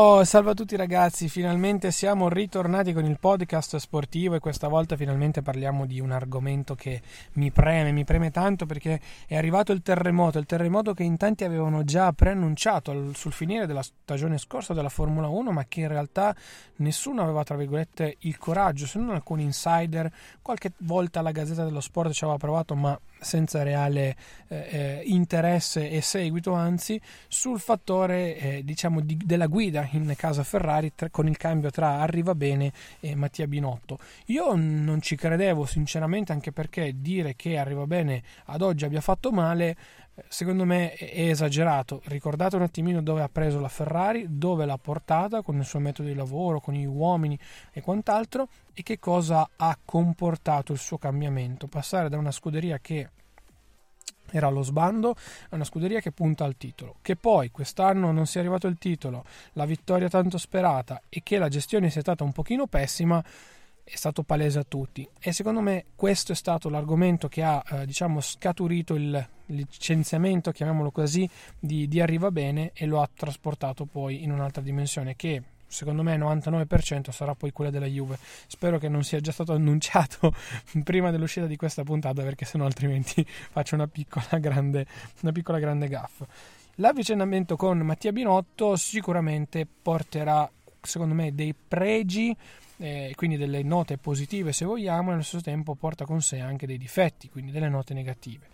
Oh, salve a tutti ragazzi, finalmente siamo ritornati con il podcast sportivo e questa volta finalmente parliamo di un argomento che mi preme, mi preme tanto perché è arrivato il terremoto, il terremoto che in tanti avevano già preannunciato sul finire della stagione scorsa della Formula 1, ma che in realtà nessuno aveva tra virgolette il coraggio, se non alcuni insider, qualche volta la Gazzetta dello Sport ci aveva provato, ma senza reale eh, eh, interesse e seguito, anzi, sul fattore eh, diciamo di, della guida in casa Ferrari tra, con il cambio tra Arriva Bene e Mattia Binotto. Io non ci credevo sinceramente, anche perché dire che Arriva Bene ad oggi abbia fatto male secondo me è esagerato. Ricordate un attimino dove ha preso la Ferrari, dove l'ha portata con il suo metodo di lavoro, con gli uomini e quant'altro e che cosa ha comportato il suo cambiamento. Passare da una scuderia che era allo sbando a una scuderia che punta al titolo. Che poi quest'anno non sia arrivato il titolo, la vittoria tanto sperata e che la gestione sia stata un pochino pessima è stato palese a tutti e secondo me questo è stato l'argomento che ha eh, diciamo scaturito il licenziamento chiamiamolo così di, di Arriva Bene e lo ha trasportato poi in un'altra dimensione che secondo me il 99% sarà poi quella della Juve. Spero che non sia già stato annunciato prima dell'uscita di questa puntata perché sennò altrimenti faccio una piccola grande, una piccola grande gaffa. L'avvicinamento con Mattia Binotto sicuramente porterà secondo me dei pregi eh, quindi delle note positive se vogliamo, e allo stesso tempo porta con sé anche dei difetti, quindi delle note negative.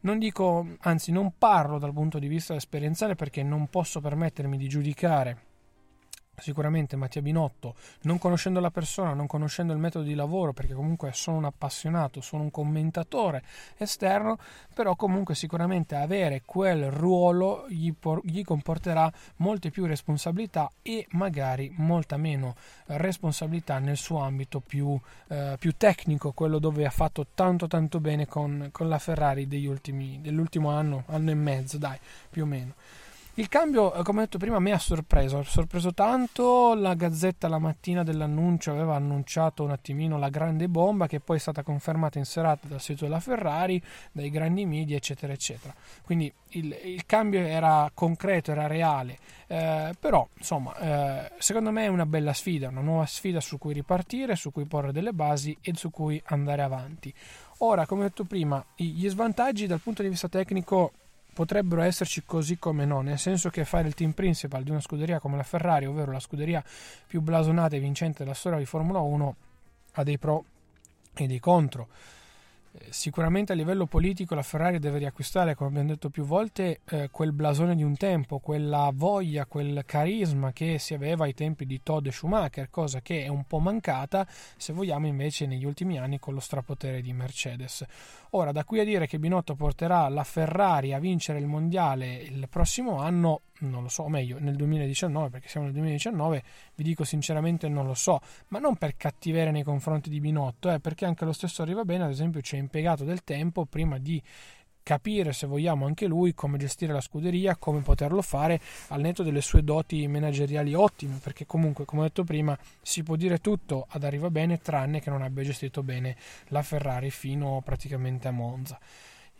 Non dico, anzi non parlo dal punto di vista esperienziale perché non posso permettermi di giudicare sicuramente Mattia Binotto, non conoscendo la persona, non conoscendo il metodo di lavoro, perché comunque sono un appassionato, sono un commentatore esterno, però comunque sicuramente avere quel ruolo gli, por- gli comporterà molte più responsabilità e magari molta meno responsabilità nel suo ambito più, eh, più tecnico, quello dove ha fatto tanto tanto bene con, con la Ferrari ultimi, dell'ultimo anno, anno e mezzo, dai, più o meno. Il cambio, eh, come ho detto prima, mi ha sorpreso, ha sorpreso tanto. La Gazzetta la mattina dell'annuncio aveva annunciato un attimino la grande bomba che poi è stata confermata in serata dal sito della Ferrari, dai grandi media, eccetera, eccetera. Quindi il, il cambio era concreto, era reale. Eh, però, insomma, eh, secondo me è una bella sfida, una nuova sfida su cui ripartire, su cui porre delle basi e su cui andare avanti. Ora, come ho detto prima, gli svantaggi dal punto di vista tecnico potrebbero esserci così come no, nel senso che fare il team principal di una scuderia come la Ferrari, ovvero la scuderia più blasonata e vincente della storia di Formula 1, ha dei pro e dei contro. Sicuramente a livello politico la Ferrari deve riacquistare, come abbiamo detto più volte, eh, quel blasone di un tempo, quella voglia, quel carisma che si aveva ai tempi di Todd Schumacher, cosa che è un po' mancata, se vogliamo, invece negli ultimi anni con lo strapotere di Mercedes. Ora, da qui a dire che Binotto porterà la Ferrari a vincere il mondiale il prossimo anno, non lo so, o meglio, nel 2019, perché siamo nel 2019, vi dico sinceramente non lo so, ma non per cattiveria nei confronti di Binotto, eh, perché anche lo stesso arriva bene, ad esempio ci ha impiegato del tempo prima di capire se vogliamo anche lui come gestire la scuderia, come poterlo fare al netto delle sue doti manageriali ottime, perché comunque come ho detto prima si può dire tutto ad arriva bene tranne che non abbia gestito bene la Ferrari fino praticamente a Monza.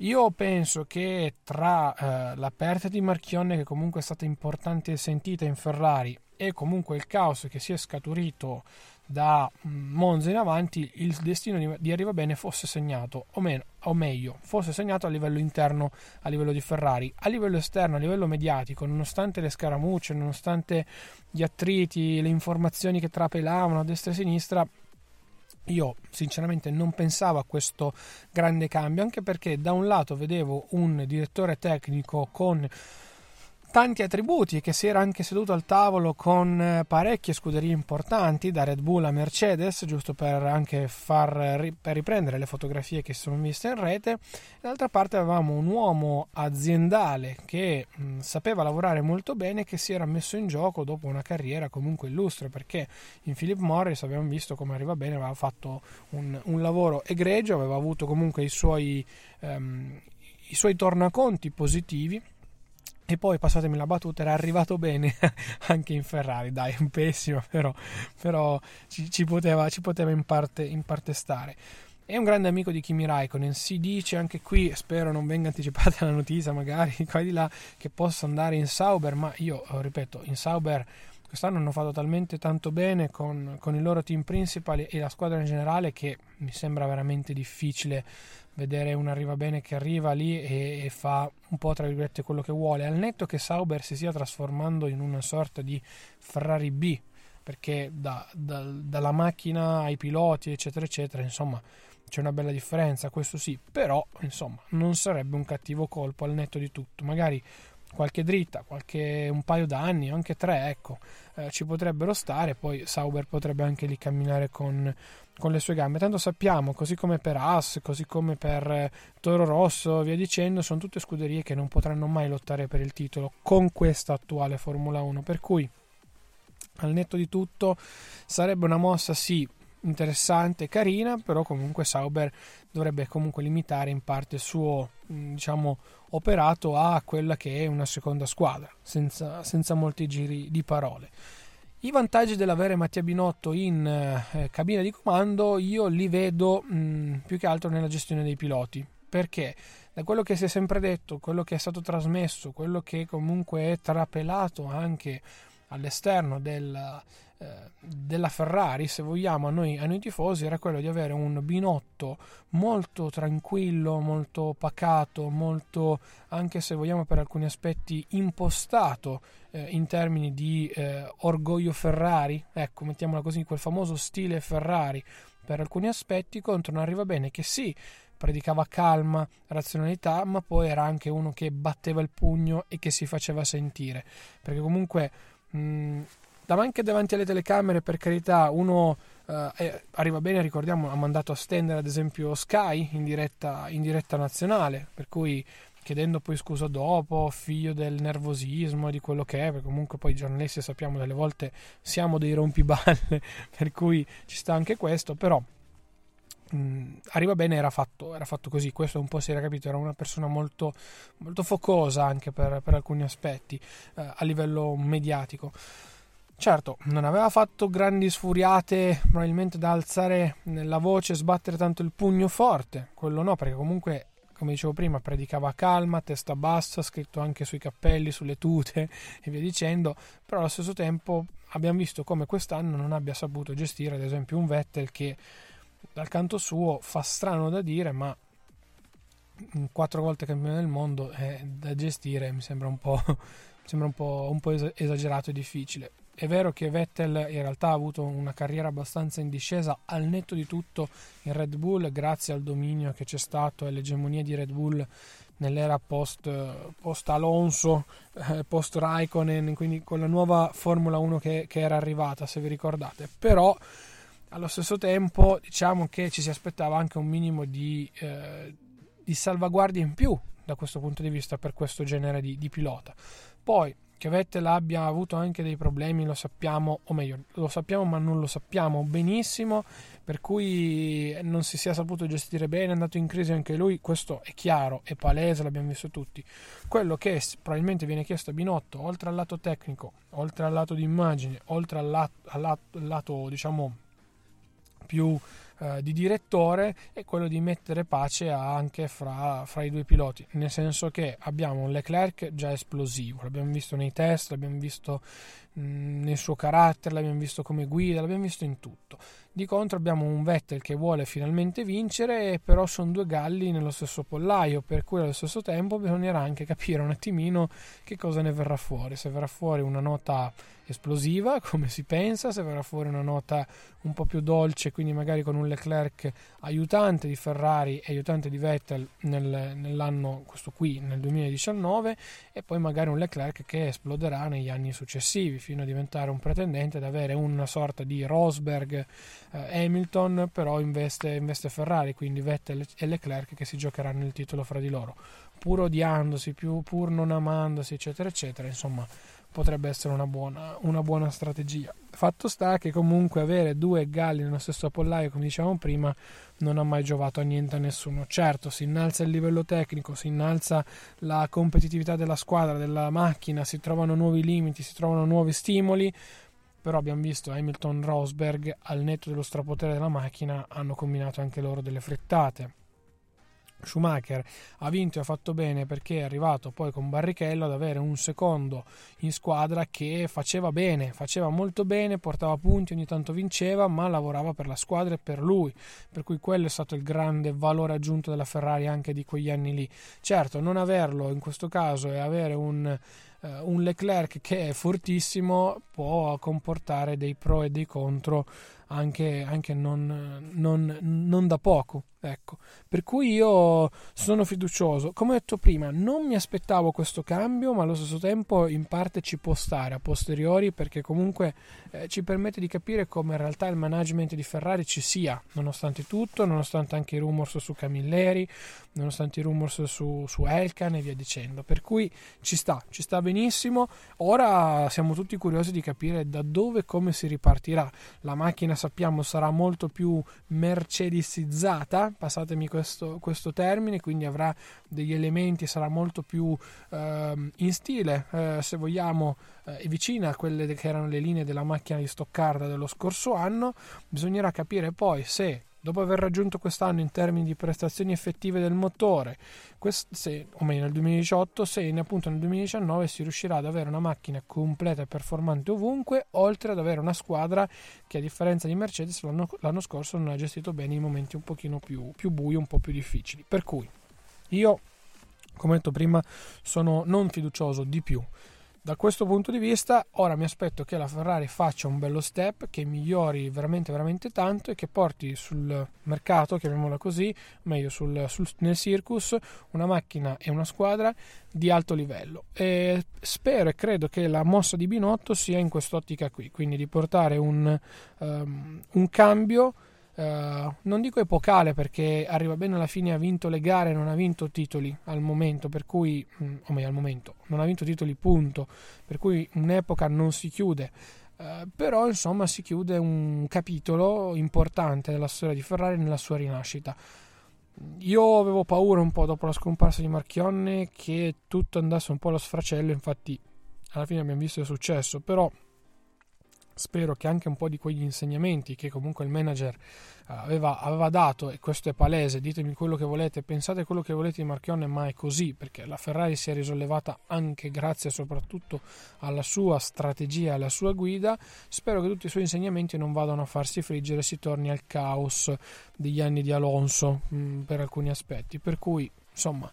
Io penso che tra eh, la perdita di Marchionne, che comunque è stata importante e sentita in Ferrari, e comunque il caos che si è scaturito da mm, Monza in avanti il destino di, Arrivabene fosse segnato o, meno, o meglio fosse segnato a livello interno a livello di Ferrari. A livello esterno a livello mediatico nonostante le scaramucce nonostante gli attriti le informazioni che trapelavano a destra e a sinistra io sinceramente non pensavo a questo grande cambio, anche perché da un lato vedevo un direttore tecnico con tanti attributi e che si era anche seduto al tavolo con eh, parecchie scuderie importanti, da Red Bull a Mercedes, giusto per anche far per riprendere le fotografie che si sono viste in rete. D'altra parte avevamo un uomo aziendale che mh, sapeva lavorare molto bene, che si era messo in gioco dopo una carriera comunque illustre, perché in Philip Morris abbiamo visto come arriva bene, aveva fatto un, un lavoro egregio, aveva avuto comunque i suoi, um, i suoi tornaconti positivi e poi, passatemi la battuta, era arrivato bene anche in Ferrari, dai, un pessimo, però, però ci, ci, poteva, ci poteva in, parte, in parte stare. È un grande amico di Kimi Raikkonen, si dice anche qui, spero non venga anticipata la notizia, magari qua di là, che possa andare in Sauber, ma io ripeto, in Sauber quest'anno hanno fatto talmente tanto bene con, con il loro team principal e la squadra in generale che mi sembra veramente difficile vedere un arriva bene che arriva lì e, e, fa un po' tra virgolette quello che vuole, al netto che Sauber si sia trasformando in una sorta di Ferrari B, perché da, da, dalla macchina ai piloti eccetera eccetera, insomma c'è una bella differenza, questo sì, però insomma non sarebbe un cattivo colpo al netto di tutto, magari qualche dritta, qualche, un paio d'anni, anche tre, ecco, eh, ci potrebbero stare, poi Sauber potrebbe anche lì camminare con con le sue gambe. Tanto sappiamo, così come per As, così come per eh, Toro Rosso, via dicendo, sono tutte scuderie che non potranno mai lottare per il titolo con questa attuale Formula 1. Per cui, al netto di tutto, sarebbe una mossa sì interessante, carina, però comunque Sauber dovrebbe comunque limitare in parte il suo mm, diciamo operato a quella che è una seconda squadra, senza, senza molti giri di parole. I vantaggi dell'avere Mattia Binotto in eh, cabina di comando io li vedo mh, mm, più che altro nella gestione dei piloti. Perché? Da quello che si è sempre detto, quello che è stato trasmesso, quello che comunque è trapelato anche all'esterno del, eh, della Ferrari, se vogliamo, a noi, a noi tifosi, era quello di avere un binotto molto tranquillo, molto pacato, molto, anche se vogliamo per alcuni aspetti, impostato eh, in termini di eh, orgoglio Ferrari, ecco, mettiamola così, quel famoso stile Ferrari. Per alcuni aspetti, contro un arriva bene che sì, predicava calma, razionalità, ma poi era anche uno che batteva il pugno e che si faceva sentire, perché comunque mh, anche davanti alle telecamere, per carità, uno eh, arriva bene, ricordiamo, ha mandato a stendere ad esempio Sky in diretta, in diretta nazionale, per cui chiedendo poi scusa dopo, figlio del nervosismo e di quello che è, perché comunque poi i giornalisti sappiamo delle volte siamo dei rompiballe, per cui ci sta anche questo, però mh, mm, arriva bene era fatto, era fatto così, questo un po' si era capito, era una persona molto, molto focosa anche per, per alcuni aspetti eh, a livello mediatico. Certo, non aveva fatto grandi sfuriate, probabilmente da alzare la voce, sbattere tanto il pugno forte, quello no, perché comunque, come dicevo prima, predicava calma, testa bassa, scritto anche sui cappelli, sulle tute e via dicendo, però allo stesso tempo abbiamo visto come quest'anno non abbia saputo gestire, ad esempio, un Vettel che dal canto suo fa strano da dire, ma quattro volte campione del mondo è da gestire, mi sembra un po', sembra un po', un po esagerato e difficile. È vero che Vettel in realtà ha avuto una carriera abbastanza in discesa al netto di tutto in Red Bull grazie al dominio che c'è stato e all'egemonia di Red Bull nell'era post, post Alonso, eh, post Raikkonen, quindi con la nuova Formula 1 che, che, era arrivata, se vi ricordate. Però allo stesso tempo diciamo che ci si aspettava anche un minimo di, eh, di salvaguardia in più da questo punto di vista per questo genere di, di pilota. Poi che Vettel abbia avuto anche dei problemi lo sappiamo, o meglio, lo sappiamo ma non lo sappiamo benissimo, per cui non si sia saputo gestire bene, è andato in crisi anche lui, questo è chiaro, è palese, l'abbiamo visto tutti. Quello che probabilmente viene chiesto a Binotto, oltre al lato tecnico, oltre al lato di immagine, oltre al lato, al lato, al lato diciamo più eh, di direttore è quello di mettere pace anche fra, fra, i due piloti, nel senso che abbiamo un Leclerc già esplosivo, l'abbiamo visto nei test, l'abbiamo visto mh, nel suo carattere, l'abbiamo visto come guida, l'abbiamo visto in tutto. Di contro abbiamo un Vettel che vuole finalmente vincere, però sono due galli nello stesso pollaio, per cui allo stesso tempo bisognerà anche capire un attimino che cosa ne verrà fuori, se verrà fuori una nota esplosiva, come si pensa, se verrà fuori una nota un po' più dolce, quindi magari con un Leclerc aiutante di Ferrari e aiutante di Vettel nel, nell'anno, questo qui, nel 2019, e poi magari un Leclerc che esploderà negli anni successivi, fino a diventare un pretendente ad avere una sorta di Rosberg Hamilton, però investe, investe Ferrari, quindi Vettel e Leclerc che si giocheranno il titolo fra di loro, pur odiandosi, più, pur non amandosi, eccetera, eccetera, insomma potrebbe essere una buona, una buona strategia. Fatto sta che comunque avere due galli nello stesso pollaio, come dicevamo prima, non ha mai giovato a niente a nessuno. Certo, si innalza il livello tecnico, si innalza la competitività della squadra, della macchina, si trovano nuovi limiti, si trovano nuovi stimoli, però abbiamo visto Hamilton Rosberg al netto dello strapotere della macchina hanno combinato anche loro delle frettate Schumacher ha vinto e ha fatto bene perché è arrivato poi con Barrichello ad avere un secondo in squadra che faceva bene, faceva molto bene, portava punti, ogni tanto vinceva, ma lavorava per la squadra e per lui, per cui quello è stato il grande valore aggiunto della Ferrari anche di quegli anni lì. Certo, non averlo in questo caso e avere un un Leclerc che è fortissimo può comportare dei pro e dei contro anche, anche non, non, non, da poco. Ecco. Per cui io sono fiducioso. Come ho detto prima, non mi aspettavo questo cambio, ma allo stesso tempo in parte ci può stare a posteriori perché comunque eh, ci permette di capire come in realtà il management di Ferrari ci sia, nonostante tutto, nonostante anche i rumors su Camilleri, nonostante i rumors su, su Elkan e via dicendo. Per cui ci sta, ci sta benissimo. Ora siamo tutti curiosi di capire da dove e come si ripartirà. La macchina sappiamo sarà molto più mercedesizzata, passatemi questo, questo termine, quindi avrà degli elementi, sarà molto più eh, in stile, eh, se vogliamo, eh, vicina a quelle che erano le linee della macchina di Stoccarda dello scorso anno. Bisognerà capire poi se dopo aver raggiunto quest'anno in termini di prestazioni effettive del motore, quest- se, o meglio nel 2018, se appunto nel 2019 si riuscirà ad avere una macchina completa e performante ovunque, oltre ad avere una squadra che a differenza di Mercedes l'anno, l'anno scorso non ha gestito bene i momenti un pochino più, più bui, un po' più difficili. Per cui io, come detto prima, sono non fiducioso di più da questo punto di vista, ora mi aspetto che la Ferrari faccia un bello step, che migliori veramente, veramente tanto e che porti sul mercato, chiamiamola così, meglio sul, sul, nel circus, una macchina e una squadra di alto livello. E spero e credo che la mossa di Binotto sia in quest'ottica qui, quindi di portare un, um, un cambio Uh, non dico epocale perché arriva bene alla fine, ha vinto le gare, non ha vinto titoli al momento, per cui, mm, o meglio al momento, non ha vinto titoli punto, per cui un'epoca non si chiude. Uh, però insomma si chiude un capitolo importante della storia di Ferrari nella sua rinascita. Io avevo paura un po' dopo la scomparsa di Marchionne che tutto andasse un po' allo sfracello, infatti alla fine abbiamo visto il successo, però spero che anche un po' di quegli insegnamenti che comunque il manager eh, aveva, aveva, dato, e questo è palese, ditemi quello che volete, pensate quello che volete di Marchionne, ma è così, perché la Ferrari si è risollevata anche grazie soprattutto alla sua strategia, alla sua guida, spero che tutti i suoi insegnamenti non vadano a farsi friggere, si torni al caos degli anni di Alonso mh, mm, per alcuni aspetti, per cui insomma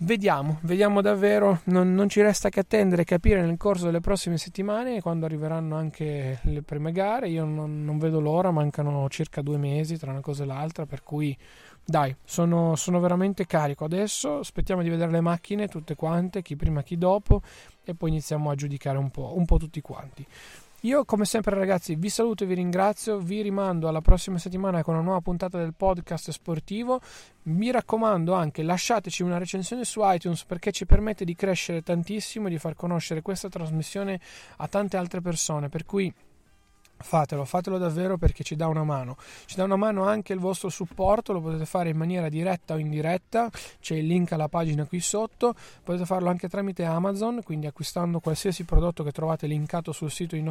Vediamo, vediamo davvero, non, non, ci resta che attendere e capire nel corso delle prossime settimane quando arriveranno anche le prime gare, io non, non, vedo l'ora, mancano circa due mesi tra una cosa e l'altra, per cui dai, sono, sono veramente carico. Adesso, aspettiamo di vedere le macchine tutte quante, chi prima chi dopo e poi iniziamo a giudicare un po', un po' tutti quanti. Io come sempre ragazzi vi saluto e vi ringrazio, vi rimando alla prossima settimana con una nuova puntata del podcast sportivo, mi raccomando anche lasciateci una recensione su iTunes perché ci permette di crescere tantissimo e di far conoscere questa trasmissione a tante altre persone, per cui Fatelo, fatelo davvero perché ci dà una mano. Ci dà una mano anche il vostro supporto, lo potete fare in maniera diretta o indiretta, c'è il link alla pagina qui sotto, potete farlo anche tramite Amazon, quindi acquistando qualsiasi prodotto che trovate linkato sul sito in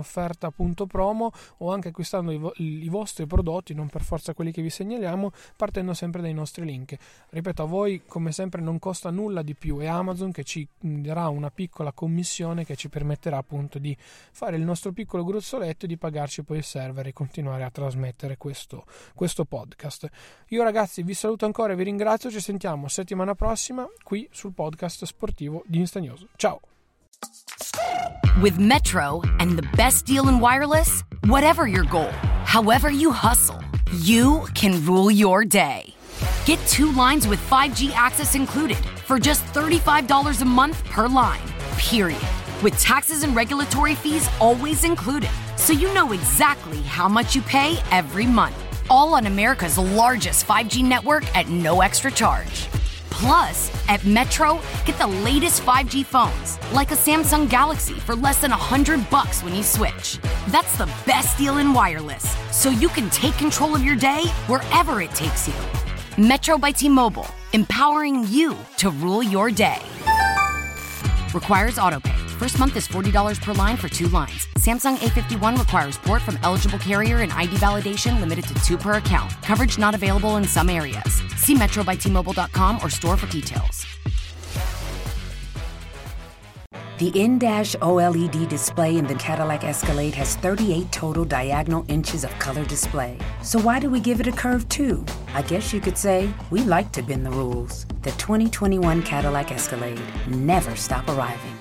o anche acquistando i, vo- i vostri prodotti, non per forza quelli che vi segnaliamo, partendo sempre dai nostri link. Ripeto, a voi come sempre non costa nulla di più, è Amazon che ci darà una piccola commissione che ci permetterà appunto di fare il nostro piccolo gruzzoletto e di pagarci darci poi il server e continuare a trasmettere questo, questo podcast. Io ragazzi vi saluto ancora e vi ringrazio, ci sentiamo settimana prossima qui sul podcast sportivo di Instagnoso. Ciao! With Metro and the best deal in wireless, whatever your goal, however you hustle, you can rule your day. Get two lines with 5G access included for just $35 a month per line, period. With taxes and regulatory fees always included, so you know exactly how much you pay every month. All on America's largest 5G network at no extra charge. Plus, at Metro, get the latest 5G phones, like a Samsung Galaxy for less than 100 bucks when you switch. That's the best deal in wireless, so you can take control of your day wherever it takes you. Metro by T-Mobile, empowering you to rule your day. Requires autopay. First month is $40 per line for two lines. Samsung A51 requires port from eligible carrier and ID validation limited to two per account. Coverage not available in some areas. See metrobytmobile.com or store for details. The in-dash OLED display in the Cadillac Escalade has 38 total diagonal inches of color display. So why do we give it a curve too? I guess you could say we like to bend the rules. The 2021 Cadillac Escalade. Never stop arriving.